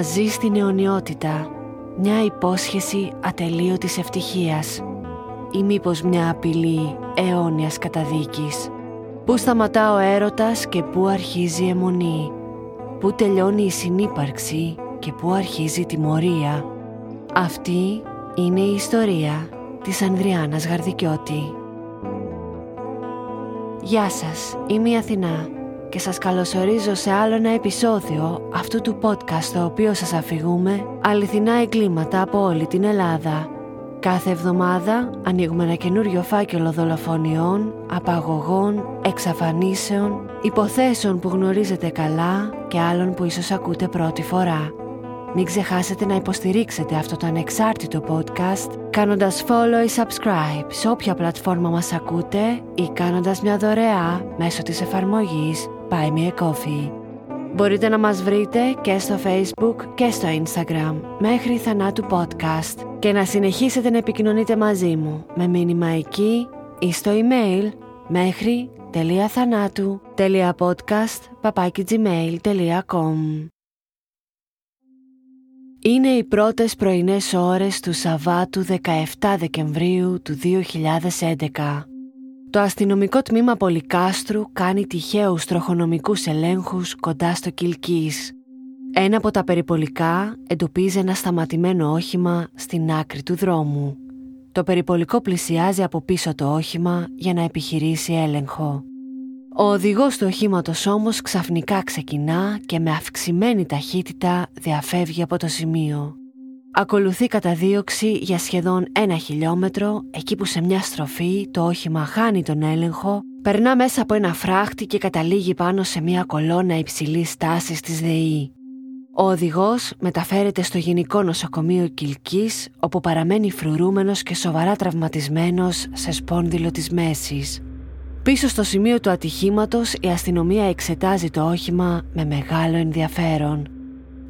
μαζί στην αιωνιότητα. Μια υπόσχεση ατελείωτης ευτυχίας ή μήπως μια απειλή αιώνιας καταδίκης. Πού σταματά ο έρωτας και πού αρχίζει η αιμονή. Πού τελειώνει η συνύπαρξη και πού αρχίζει η τιμωρία. Αυτή είναι η ιστορία της Ανδριάνας Γαρδικιώτη. Γεια σας, είμαι η Αθηνά και σας καλωσορίζω σε άλλο ένα επεισόδιο αυτού του podcast στο οποίο σας αφηγούμε αληθινά εγκλήματα από όλη την Ελλάδα. Κάθε εβδομάδα ανοίγουμε ένα καινούριο φάκελο δολοφονιών, απαγωγών, εξαφανίσεων, υποθέσεων που γνωρίζετε καλά και άλλων που ίσως ακούτε πρώτη φορά. Μην ξεχάσετε να υποστηρίξετε αυτό το ανεξάρτητο podcast κάνοντας follow ή subscribe σε όποια πλατφόρμα μας ακούτε ή κάνοντας μια δωρεά μέσω της εφαρμογής Buy Me a Coffee. Μπορείτε να μας βρείτε και στο Facebook και στο Instagram μέχρι θανάτου podcast και να συνεχίσετε να επικοινωνείτε μαζί μου με μήνυμα εκεί ή στο email μέχρι .podcast.gmail.com Είναι οι πρώτες πρωινές ώρες του Σαββάτου 17 Δεκεμβρίου του 2011. Το αστυνομικό τμήμα Πολυκάστρου κάνει τυχαίους τροχονομικούς ελέγχους κοντά στο Κιλκής. Ένα από τα περιπολικά εντοπίζει ένα σταματημένο όχημα στην άκρη του δρόμου. Το περιπολικό πλησιάζει από πίσω το όχημα για να επιχειρήσει έλεγχο. Ο οδηγός του οχήματος όμως ξαφνικά ξεκινά και με αυξημένη ταχύτητα διαφεύγει από το σημείο. Ακολουθεί καταδίωξη για σχεδόν ένα χιλιόμετρο εκεί που σε μια στροφή το όχημα χάνει τον έλεγχο, περνά μέσα από ένα φράχτη και καταλήγει πάνω σε μια κολόνα υψηλής τάσης της ΔΕΗ. Ο οδηγός μεταφέρεται στο Γενικό Νοσοκομείο Κιλκής όπου παραμένει φρουρούμενος και σοβαρά τραυματισμένος σε σπόνδυλο της μέσης. Πίσω στο σημείο του ατυχήματος η αστυνομία εξετάζει το όχημα με μεγάλο ενδιαφέρον.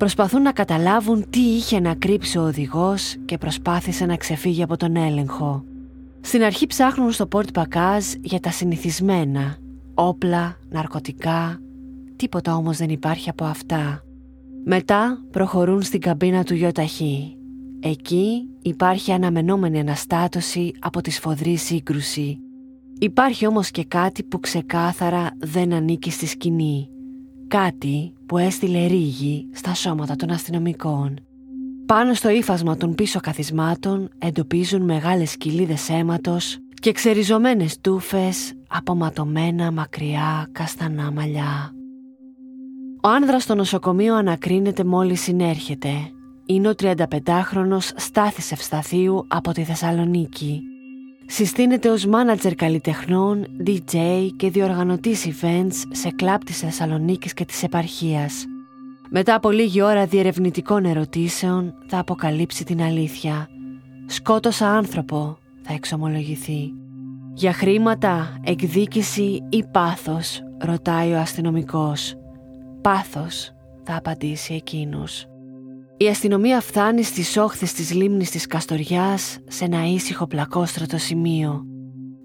Προσπαθούν να καταλάβουν τι είχε να κρύψει ο οδηγός και προσπάθησε να ξεφύγει από τον έλεγχο. Στην αρχή ψάχνουν στο πόρτ πακάζ για τα συνηθισμένα, όπλα, ναρκωτικά, τίποτα όμως δεν υπάρχει από αυτά. Μετά προχωρούν στην καμπίνα του γιοταχή. Εκεί υπάρχει αναμενόμενη αναστάτωση από τη σφοδρή σύγκρουση. Υπάρχει όμως και κάτι που ξεκάθαρα δεν ανήκει στη σκηνή. Κάτι που έστειλε ρίγη στα σώματα των αστυνομικών. Πάνω στο ύφασμα των πίσω καθισμάτων εντοπίζουν μεγάλες κοιλίδες αίματος και ξεριζωμένες τούφες αποματωμένα μακριά καστανά μαλλιά. Ο άνδρας στο νοσοκομείο ανακρίνεται μόλις συνέρχεται. Είναι ο 35χρονος Στάθης Ευσταθίου από τη Θεσσαλονίκη Συστήνεται ως μάνατζερ καλλιτεχνών, DJ και διοργανωτής events σε κλάπ της Θεσσαλονίκης και της επαρχίας. Μετά από λίγη ώρα διερευνητικών ερωτήσεων θα αποκαλύψει την αλήθεια. Σκότωσα άνθρωπο, θα εξομολογηθεί. Για χρήματα, εκδίκηση ή πάθος, ρωτάει ο αστυνομικός. Πάθος, θα απαντήσει εκείνος. Η αστυνομία φτάνει στις όχθες της λίμνης της Καστοριάς σε ένα ήσυχο πλακόστρωτο σημείο.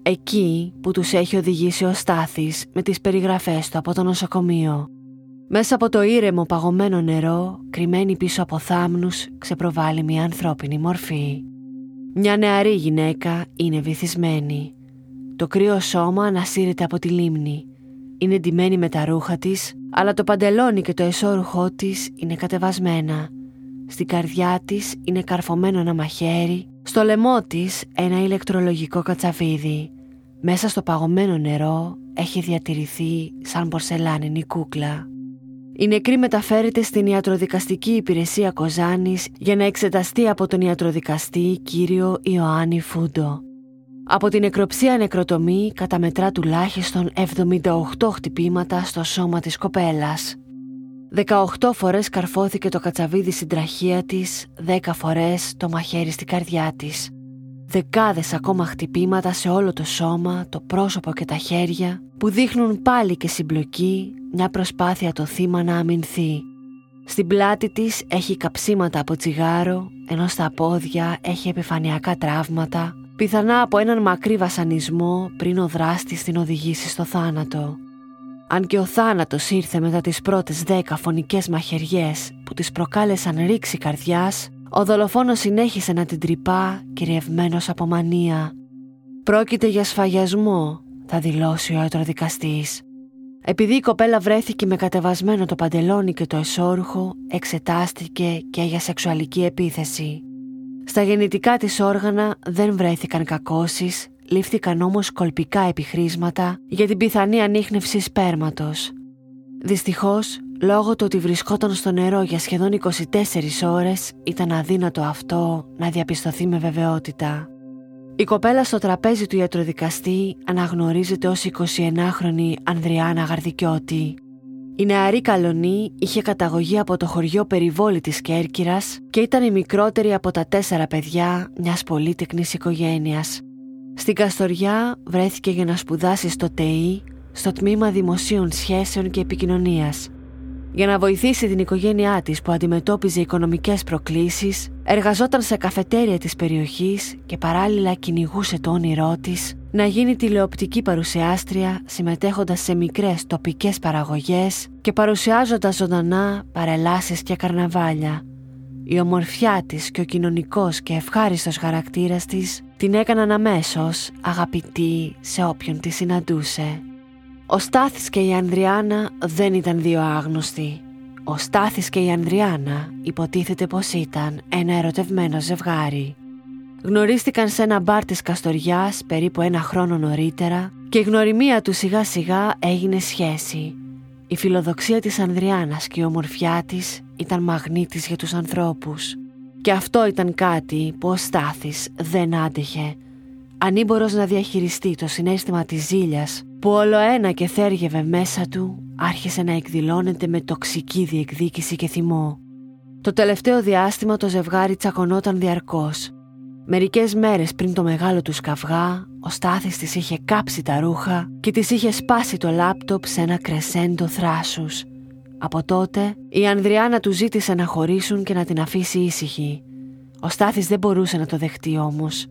Εκεί που τους έχει οδηγήσει ο Στάθης με τις περιγραφές του από το νοσοκομείο. Μέσα από το ήρεμο παγωμένο νερό, κρυμμένη πίσω από θάμνους, ξεπροβάλλει μια ανθρώπινη μορφή. Μια νεαρή γυναίκα είναι βυθισμένη. Το κρύο σώμα ανασύρεται από τη λίμνη. Είναι ντυμένη με τα ρούχα της, αλλά το παντελόνι και το εσώρουχό της είναι κατεβασμένα στην καρδιά της είναι καρφωμένο ένα μαχαίρι, στο λαιμό της ένα ηλεκτρολογικό κατσαβίδι. Μέσα στο παγωμένο νερό έχει διατηρηθεί σαν πορσελάνινη κούκλα. Η νεκρή μεταφέρεται στην ιατροδικαστική υπηρεσία Κοζάνης για να εξεταστεί από τον ιατροδικαστή κύριο Ιωάννη Φούντο. Από την νεκροψία νεκροτομή καταμετρά τουλάχιστον 78 χτυπήματα στο σώμα της κοπέλας. 18 φορές καρφώθηκε το κατσαβίδι στην τραχεία της, 10 φορές το μαχαίρι στην καρδιά της. Δεκάδες ακόμα χτυπήματα σε όλο το σώμα, το πρόσωπο και τα χέρια που δείχνουν πάλι και συμπλοκή μια προσπάθεια το θύμα να αμυνθεί. Στην πλάτη της έχει καψίματα από τσιγάρο, ενώ στα πόδια έχει επιφανειακά τραύματα, πιθανά από έναν μακρύ βασανισμό πριν ο δράστης την οδηγήσει στο θάνατο. Αν και ο θάνατος ήρθε μετά τις πρώτες δέκα φωνικές μαχαιριές που τις προκάλεσαν ρήξη καρδιάς, ο δολοφόνος συνέχισε να την τρυπά κυριευμένος από μανία. «Πρόκειται για σφαγιασμό», θα δηλώσει ο ιατροδικαστής. Επειδή η κοπέλα βρέθηκε με κατεβασμένο το παντελόνι και το εσώρουχο, εξετάστηκε και για σεξουαλική επίθεση. Στα γεννητικά της όργανα δεν βρέθηκαν κακώσεις, λήφθηκαν όμως κολπικά επιχρήσματα για την πιθανή ανείχνευση σπέρματος. Δυστυχώς, λόγω του ότι βρισκόταν στο νερό για σχεδόν 24 ώρες, ήταν αδύνατο αυτό να διαπιστωθεί με βεβαιότητα. Η κοπέλα στο τραπέζι του ιατροδικαστή αναγνωρίζεται ως 29χρονη Ανδριάνα Γαρδικιώτη. Η νεαρή Καλονή είχε καταγωγή από το χωριό Περιβόλη της Κέρκυρας και ήταν η μικρότερη από τα τέσσερα παιδιά μιας πολύτεκνης οικογένειας. Στην Καστοριά βρέθηκε για να σπουδάσει στο ΤΕΗ, στο τμήμα Δημοσίων Σχέσεων και Επικοινωνίας. Για να βοηθήσει την οικογένειά της που αντιμετώπιζε οικονομικές προκλήσεις, εργαζόταν σε καφετέρια της περιοχής και παράλληλα κυνηγούσε το όνειρό της να γίνει τηλεοπτική παρουσιάστρια συμμετέχοντας σε μικρές τοπικές παραγωγές και παρουσιάζοντας ζωντανά παρελάσεις και καρναβάλια. Η ομορφιά της και ο κοινωνικός και ευχάριστος χαρακτήρας της την έκαναν αμέσως αγαπητή σε όποιον τη συναντούσε. Ο Στάθης και η Ανδριάνα δεν ήταν δύο άγνωστοι. Ο Στάθης και η Ανδριάνα υποτίθεται πως ήταν ένα ερωτευμένο ζευγάρι. Γνωρίστηκαν σε ένα μπαρ της Καστοριάς περίπου ένα χρόνο νωρίτερα και η γνωριμία του σιγά σιγά έγινε σχέση. Η φιλοδοξία της Ανδριάνας και η ομορφιά της ήταν μαγνήτης για τους ανθρώπους. Και αυτό ήταν κάτι που ο Στάθης δεν άντεχε. Ανήμπορος να διαχειριστεί το συνέστημα της ζήλιας που όλο ένα και θέργευε μέσα του άρχισε να εκδηλώνεται με τοξική διεκδίκηση και θυμό. Το τελευταίο διάστημα το ζευγάρι τσακωνόταν διαρκώς. Μερικές μέρες πριν το μεγάλο του καυγά, ο Στάθης της είχε κάψει τα ρούχα και της είχε σπάσει το λάπτοπ σε ένα κρεσέντο θράσους. Από τότε, η Ανδριάνα του ζήτησε να χωρίσουν και να την αφήσει ήσυχη. Ο Στάθης δεν μπορούσε να το δεχτεί όμως.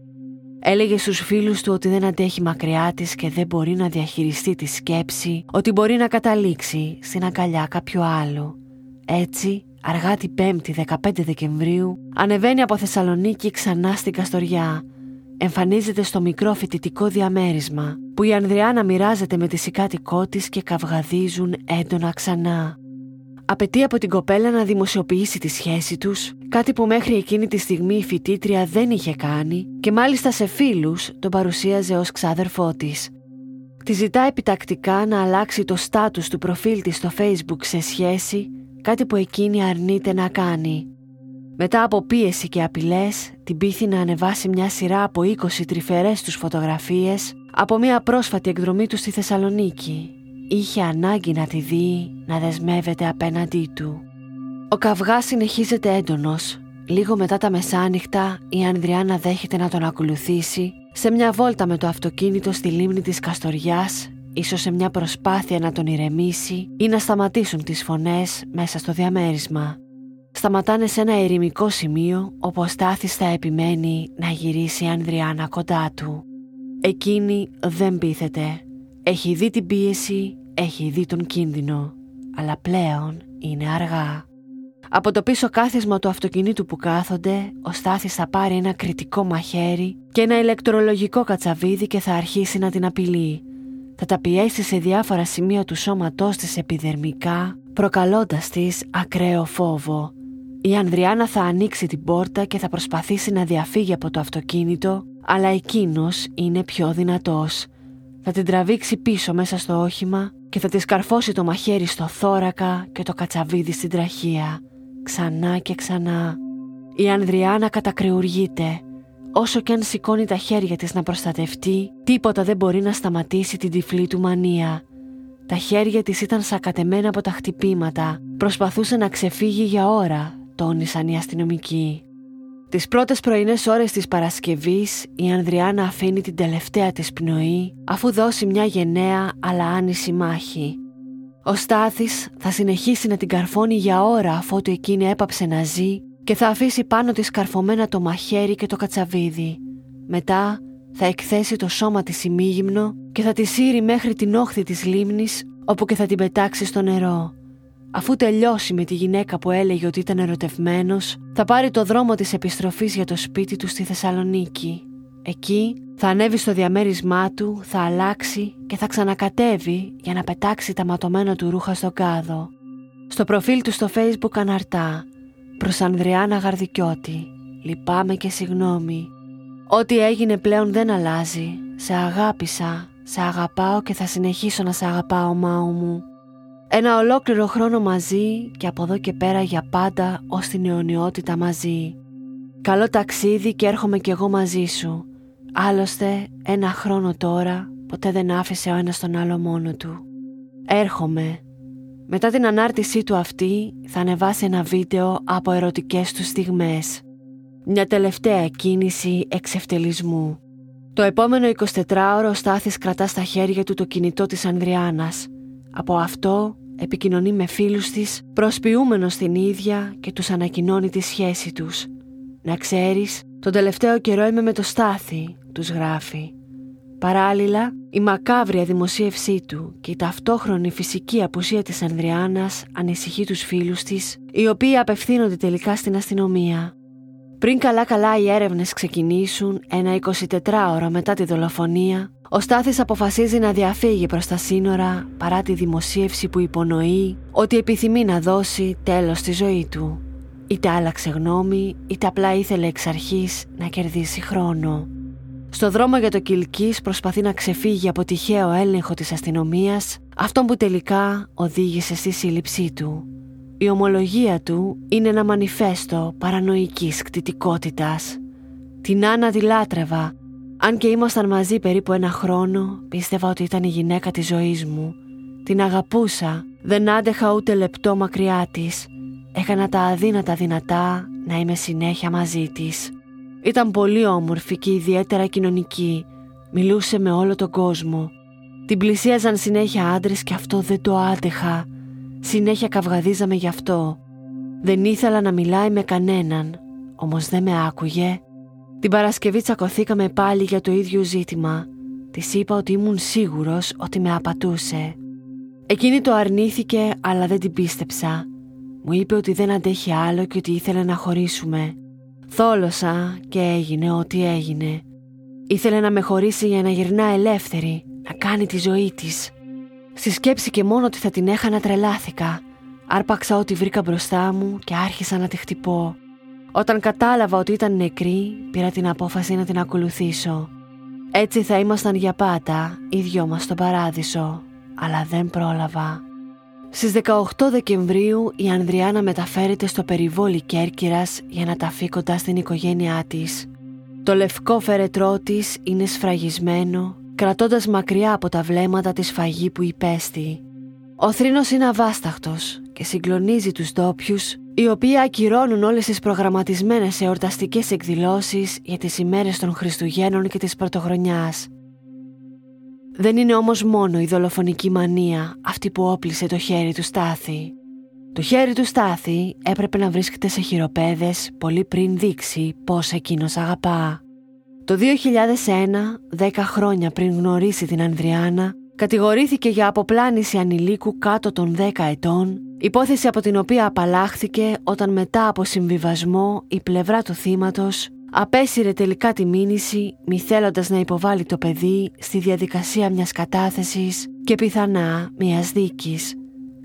Έλεγε στους φίλους του ότι δεν αντέχει μακριά της και δεν μπορεί να διαχειριστεί τη σκέψη ότι μπορεί να καταλήξει στην αγκαλιά κάποιου άλλου. Έτσι, αργά την 5η 15 Δεκεμβρίου, ανεβαίνει από Θεσσαλονίκη ξανά στην Καστοριά. Εμφανίζεται στο μικρό φοιτητικό διαμέρισμα, που η Ανδριάνα μοιράζεται με τη συγκάτοικό της και καυγαδίζουν έντονα ξανά. Απαιτεί από την κοπέλα να δημοσιοποιήσει τη σχέση τους, κάτι που μέχρι εκείνη τη στιγμή η φοιτήτρια δεν είχε κάνει και μάλιστα σε φίλους τον παρουσίαζε ως ξάδερφό της. Τη ζητά επιτακτικά να αλλάξει το στάτους του προφίλ της στο facebook σε σχέση, κάτι που εκείνη αρνείται να κάνει. Μετά από πίεση και απειλές, την πείθει να ανεβάσει μια σειρά από 20 τρυφερές τους φωτογραφίες από μια πρόσφατη εκδρομή του στη Θεσσαλονίκη είχε ανάγκη να τη δει να δεσμεύεται απέναντί του. Ο καυγάς συνεχίζεται έντονος. Λίγο μετά τα μεσάνυχτα η Ανδριάνα δέχεται να τον ακολουθήσει σε μια βόλτα με το αυτοκίνητο στη λίμνη της Καστοριάς ίσως σε μια προσπάθεια να τον ηρεμήσει ή να σταματήσουν τις φωνές μέσα στο διαμέρισμα. Σταματάνε σε ένα ερημικό σημείο όπου ο Στάθης θα επιμένει να γυρίσει η Ανδριάνα κοντά του. Εκείνη δεν πείθεται έχει δει την πίεση, έχει δει τον κίνδυνο, αλλά πλέον είναι αργά. Από το πίσω κάθισμα του αυτοκινήτου που κάθονται, ο Στάθης θα πάρει ένα κριτικό μαχαίρι και ένα ηλεκτρολογικό κατσαβίδι και θα αρχίσει να την απειλεί. Θα τα πιέσει σε διάφορα σημεία του σώματός της επιδερμικά, προκαλώντας της ακραίο φόβο. Η Ανδριάνα θα ανοίξει την πόρτα και θα προσπαθήσει να διαφύγει από το αυτοκίνητο, αλλά εκείνος είναι πιο δυνατός θα την τραβήξει πίσω μέσα στο όχημα και θα της σκαρφώσει το μαχαίρι στο θώρακα και το κατσαβίδι στην τραχία. Ξανά και ξανά. Η Ανδριάνα κατακρεουργείται. Όσο και αν σηκώνει τα χέρια της να προστατευτεί, τίποτα δεν μπορεί να σταματήσει την τυφλή του μανία. Τα χέρια της ήταν σακατεμένα από τα χτυπήματα. Προσπαθούσε να ξεφύγει για ώρα, τόνισαν οι αστυνομικοί. Τις πρώτες πρωινές ώρες της Παρασκευής η Ανδριάνα αφήνει την τελευταία της πνοή αφού δώσει μια γενναία αλλά άνηση μάχη. Ο Στάθης θα συνεχίσει να την καρφώνει για ώρα αφότου εκείνη έπαψε να ζει και θα αφήσει πάνω της καρφωμένα το μαχαίρι και το κατσαβίδι. Μετά θα εκθέσει το σώμα της ημίγυμνο και θα τη σύρει μέχρι την όχθη της λίμνης όπου και θα την πετάξει στο νερό. Αφού τελειώσει με τη γυναίκα που έλεγε ότι ήταν ερωτευμένος, θα πάρει το δρόμο της επιστροφής για το σπίτι του στη Θεσσαλονίκη. Εκεί θα ανέβει στο διαμέρισμά του, θα αλλάξει και θα ξανακατέβει για να πετάξει τα ματωμένα του ρούχα στον κάδο. Στο προφίλ του στο facebook αναρτά «Προς Ανδριάνα Γαρδικιώτη, λυπάμαι και συγγνώμη. Ό,τι έγινε πλέον δεν αλλάζει. Σε αγάπησα, σε αγαπάω και θα συνεχίσω να σε αγαπάω μάου μου. Ένα ολόκληρο χρόνο μαζί και από εδώ και πέρα για πάντα ως την αιωνιότητα μαζί. Καλό ταξίδι και έρχομαι κι εγώ μαζί σου. Άλλωστε ένα χρόνο τώρα ποτέ δεν άφησε ο ένας τον άλλο μόνο του. Έρχομαι. Μετά την ανάρτησή του αυτή θα ανεβάσει ένα βίντεο από ερωτικές του στιγμές. Μια τελευταία κίνηση εξευτελισμού. Το επόμενο 24ωρο ο Στάθης κρατάς στα χέρια του το κινητό της Ανδριάννας. Από αυτό επικοινωνεί με φίλους της, προσποιούμενος την ίδια και τους ανακοινώνει τη σχέση τους. «Να ξέρεις, τον τελευταίο καιρό είμαι με το Στάθη», τους γράφει. Παράλληλα, η μακάβρια δημοσίευσή του και η ταυτόχρονη φυσική απουσία της Ανδριάννας ανησυχεί τους φίλους της, οι οποίοι απευθύνονται τελικά στην αστυνομία. Πριν καλά-καλά οι έρευνες ξεκινήσουν, ένα 24ωρο μετά τη δολοφονία, ο Στάθης αποφασίζει να διαφύγει προς τα σύνορα παρά τη δημοσίευση που υπονοεί ότι επιθυμεί να δώσει τέλος στη ζωή του. Είτε άλλαξε γνώμη, είτε απλά ήθελε εξ αρχής να κερδίσει χρόνο. Στο δρόμο για το Κιλκής προσπαθεί να ξεφύγει από τυχαίο έλεγχο της αστυνομίας, αυτόν που τελικά οδήγησε στη σύλληψή του. Η ομολογία του είναι ένα μανιφέστο παρανοϊκής κτητικότητας. Την Άννα τη λάτρευα. Αν και ήμασταν μαζί περίπου ένα χρόνο, πίστευα ότι ήταν η γυναίκα της ζωής μου. Την αγαπούσα, δεν άντεχα ούτε λεπτό μακριά της. Έκανα τα αδύνατα δυνατά να είμαι συνέχεια μαζί της. Ήταν πολύ όμορφη και ιδιαίτερα κοινωνική. Μιλούσε με όλο τον κόσμο. Την πλησίαζαν συνέχεια άντρες και αυτό δεν το άντεχα. Συνέχεια καυγαδίζαμε γι' αυτό. Δεν ήθελα να μιλάει με κανέναν, όμως δεν με άκουγε. Την Παρασκευή τσακωθήκαμε πάλι για το ίδιο ζήτημα. Της είπα ότι ήμουν σίγουρος ότι με απατούσε. Εκείνη το αρνήθηκε αλλά δεν την πίστεψα. Μου είπε ότι δεν αντέχει άλλο και ότι ήθελε να χωρίσουμε. Θόλωσα και έγινε ό,τι έγινε. Ήθελε να με χωρίσει για να γυρνά ελεύθερη, να κάνει τη ζωή της. Στη σκέψη και μόνο ότι θα την έχανα τρελάθηκα. Άρπαξα ό,τι βρήκα μπροστά μου και άρχισα να τη χτυπώ. Όταν κατάλαβα ότι ήταν νεκρή, πήρα την απόφαση να την ακολουθήσω. Έτσι θα ήμασταν για πάντα, οι δυο μας στον παράδεισο. Αλλά δεν πρόλαβα. Στις 18 Δεκεμβρίου η Ανδριάνα μεταφέρεται στο περιβόλι Κέρκυρας για να ταφεί κοντά στην οικογένειά της. Το λευκό φερετρό της είναι σφραγισμένο κρατώντας μακριά από τα βλέμματα της σφαγή που υπέστη. Ο θρήνος είναι αβάσταχτος και συγκλονίζει τους ντόπιους, οι οποίοι ακυρώνουν όλες τις προγραμματισμένες εορταστικές εκδηλώσεις για τις ημέρες των Χριστουγέννων και της Πρωτοχρονιάς. Δεν είναι όμως μόνο η δολοφονική μανία αυτή που όπλησε το χέρι του Στάθη. Το χέρι του Στάθη έπρεπε να βρίσκεται σε χειροπέδες πολύ πριν δείξει πώς εκείνος αγαπά. Το 2001, 10 χρόνια πριν γνωρίσει την Ανδριάνα, κατηγορήθηκε για αποπλάνηση ανηλίκου κάτω των 10 ετών, υπόθεση από την οποία απαλλάχθηκε όταν μετά από συμβιβασμό η πλευρά του θύματος απέσυρε τελικά τη μήνυση μη θέλοντας να υποβάλει το παιδί στη διαδικασία μιας κατάθεσης και πιθανά μιας δίκης.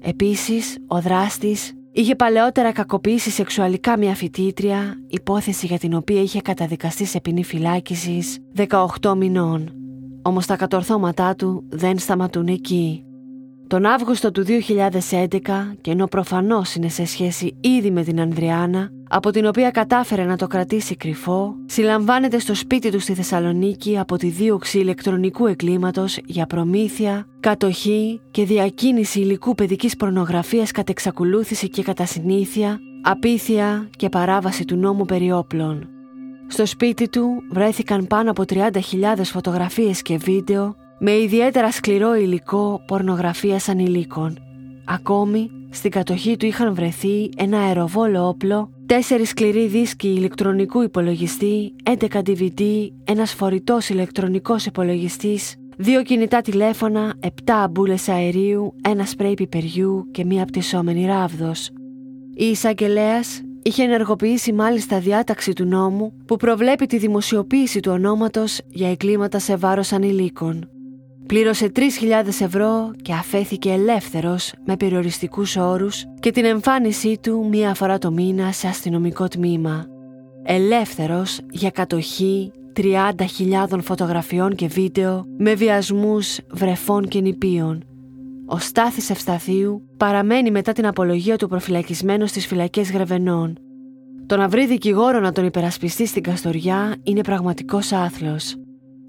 Επίσης, ο δράστης Είχε παλαιότερα κακοποιήσει σεξουαλικά μια φοιτήτρια, υπόθεση για την οποία είχε καταδικαστεί σε ποινή φυλάκισης 18 μηνών. Όμως τα κατορθώματά του δεν σταματούν εκεί. Τον Αύγουστο του 2011, και ενώ προφανώς είναι σε σχέση ήδη με την Ανδριάνα, από την οποία κατάφερε να το κρατήσει κρυφό, συλλαμβάνεται στο σπίτι του στη Θεσσαλονίκη από τη δίωξη ηλεκτρονικού εγκλήματος για προμήθεια, κατοχή και διακίνηση υλικού παιδικής πορνογραφίας κατ' εξακολούθηση και κατά συνήθεια, απίθεια και παράβαση του νόμου περί όπλων. Στο σπίτι του βρέθηκαν πάνω από 30.000 φωτογραφίες και βίντεο με ιδιαίτερα σκληρό υλικό πορνογραφίας ανηλίκων. Ακόμη, στην κατοχή του είχαν βρεθεί ένα αεροβόλο όπλο, τέσσερις σκληροί δίσκοι ηλεκτρονικού υπολογιστή, 11 DVD, ένας φορητός ηλεκτρονικός υπολογιστής, δύο κινητά τηλέφωνα, επτά αμπούλες αερίου, ένα σπρέι πιπεριού και μία πτυσσόμενη ράβδος. Η εισαγγελέας είχε ενεργοποιήσει μάλιστα διάταξη του νόμου που προβλέπει τη δημοσιοποίηση του ονόματος για εγκλήματα σε βάρος ανηλίκων. Πλήρωσε 3.000 ευρώ και αφέθηκε ελεύθερος με περιοριστικούς όρους και την εμφάνισή του μία φορά το μήνα σε αστυνομικό τμήμα. Ελεύθερος για κατοχή 30.000 φωτογραφιών και βίντεο με βιασμούς βρεφών και νηπίων. Ο Στάθης Ευσταθίου παραμένει μετά την απολογία του προφυλακισμένου στις φυλακές Γρεβενών. Το να βρει δικηγόρο να τον υπερασπιστεί στην Καστοριά είναι πραγματικός άθλος.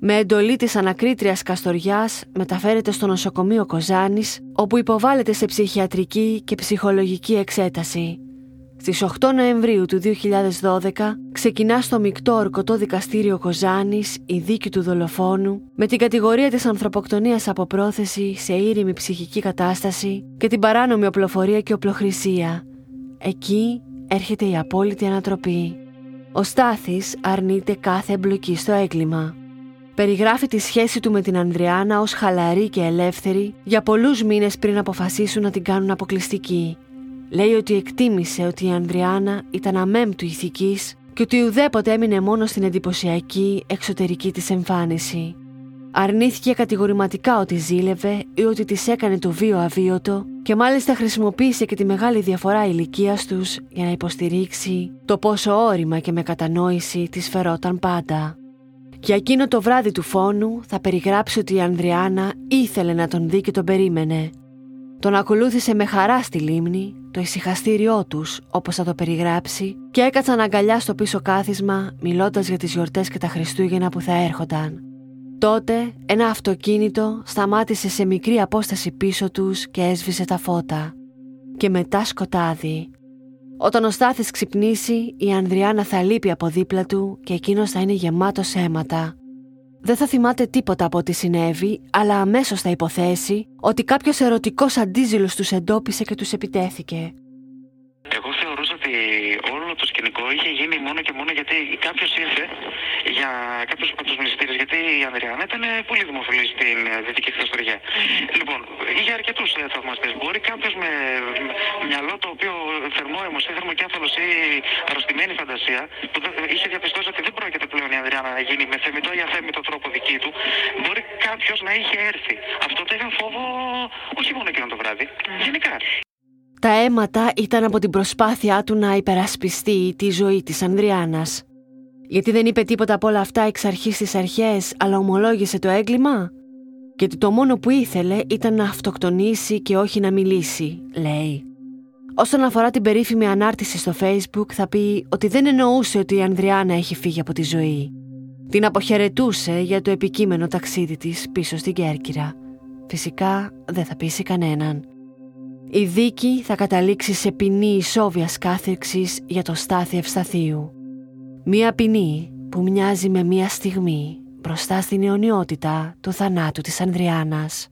Με εντολή της ανακρίτριας Καστοριάς μεταφέρεται στο νοσοκομείο Κοζάνης όπου υποβάλλεται σε ψυχιατρική και ψυχολογική εξέταση. Στις 8 Νοεμβρίου του 2012 ξεκινά στο μεικτό ορκωτό δικαστήριο Κοζάνης η δίκη του δολοφόνου με την κατηγορία της ανθρωποκτονίας από πρόθεση σε ήρημη ψυχική κατάσταση και την παράνομη οπλοφορία και οπλοχρησία. Εκεί έρχεται η απόλυτη ανατροπή. Ο Στάθης αρνείται κάθε εμπλοκή στο έγκλημα. Περιγράφει τη σχέση του με την Ανδριάνα ως χαλαρή και ελεύθερη για πολλούς μήνες πριν αποφασίσουν να την κάνουν αποκλειστική. Λέει ότι εκτίμησε ότι η Ανδριάνα ήταν αμέμπτου ηθικής και ότι ουδέποτε έμεινε μόνο στην εντυπωσιακή εξωτερική της εμφάνιση. Αρνήθηκε κατηγορηματικά ότι ζήλευε ή ότι της έκανε το βίο αβίωτο και μάλιστα χρησιμοποίησε και τη μεγάλη διαφορά ηλικίας τους για να υποστηρίξει το πόσο όρημα και με κατανόηση της φερόταν πάντα. Για εκείνο το βράδυ του φόνου θα περιγράψει ότι η Ανδριάνα ήθελε να τον δει και τον περίμενε. Τον ακολούθησε με χαρά στη λίμνη, το ησυχαστήριό τους όπως θα το περιγράψει και έκατσαν αγκαλιά στο πίσω κάθισμα μιλώντας για τις γιορτές και τα Χριστούγεννα που θα έρχονταν. Τότε ένα αυτοκίνητο σταμάτησε σε μικρή απόσταση πίσω τους και έσβησε τα φώτα. Και μετά σκοτάδι. Όταν ο Στάθης ξυπνήσει, η Ανδριάνα θα λείπει από δίπλα του και εκείνος θα είναι γεμάτος αίματα. Δεν θα θυμάται τίποτα από ό,τι συνέβη, αλλά αμέσως θα υποθέσει ότι κάποιος ερωτικός αντίζηλος τους εντόπισε και τους επιτέθηκε. Εγώ θεωρούσα ότι όλο το σκηνικό είχε γίνει μόνο και μόνο γιατί κάποιος ήρθε για κάποιου από του μυστήρε. Γιατί η Ανδριάννα ήταν πολύ δημοφιλή στην ε, Δυτική Θεστοριά. Λοιπόν, είχε αρκετούς ε, θαυμαστές. Μπορεί κάποιος με μυαλό το οποίο θερμό αιμοσύνθερμο κέφαλο ή αρρωστημένη φαντασία, που είχε διαπιστώσει ότι δεν πρόκειται πλέον η Ανδριάννα να γίνει με θεμητό ή αθέμητο τρόπο δική του, μπορεί κάποιος να είχε έρθει. Αυτό το είχα φόβο όχι μόνο εκείνο το βράδυ, γενικά. Τα αίματα ήταν από την προσπάθειά του να υπερασπιστεί τη ζωή της Ανδριάνας. Γιατί δεν είπε τίποτα από όλα αυτά εξ αρχής στις αρχές, αλλά ομολόγησε το έγκλημα; Γιατί το μόνο που ήθελε ήταν να αυτοκτονήσει και όχι να μιλήσει, λέει. Όσον αφορά την περίφημη ανάρτηση στο facebook θα πει ότι δεν εννοούσε ότι η Ανδριάνα έχει φύγει από τη ζωή. Την αποχαιρετούσε για το επικείμενο ταξίδι της πίσω στην Κέρκυρα. Φυσικά δεν θα πείσει κανέναν. Η δίκη θα καταλήξει σε ποινή ισόβιας κάθεξης για το στάθι Ευσταθίου. Μία ποινή που μοιάζει με μία στιγμή μπροστά στην αιωνιότητα του θανάτου της Ανδριάνας.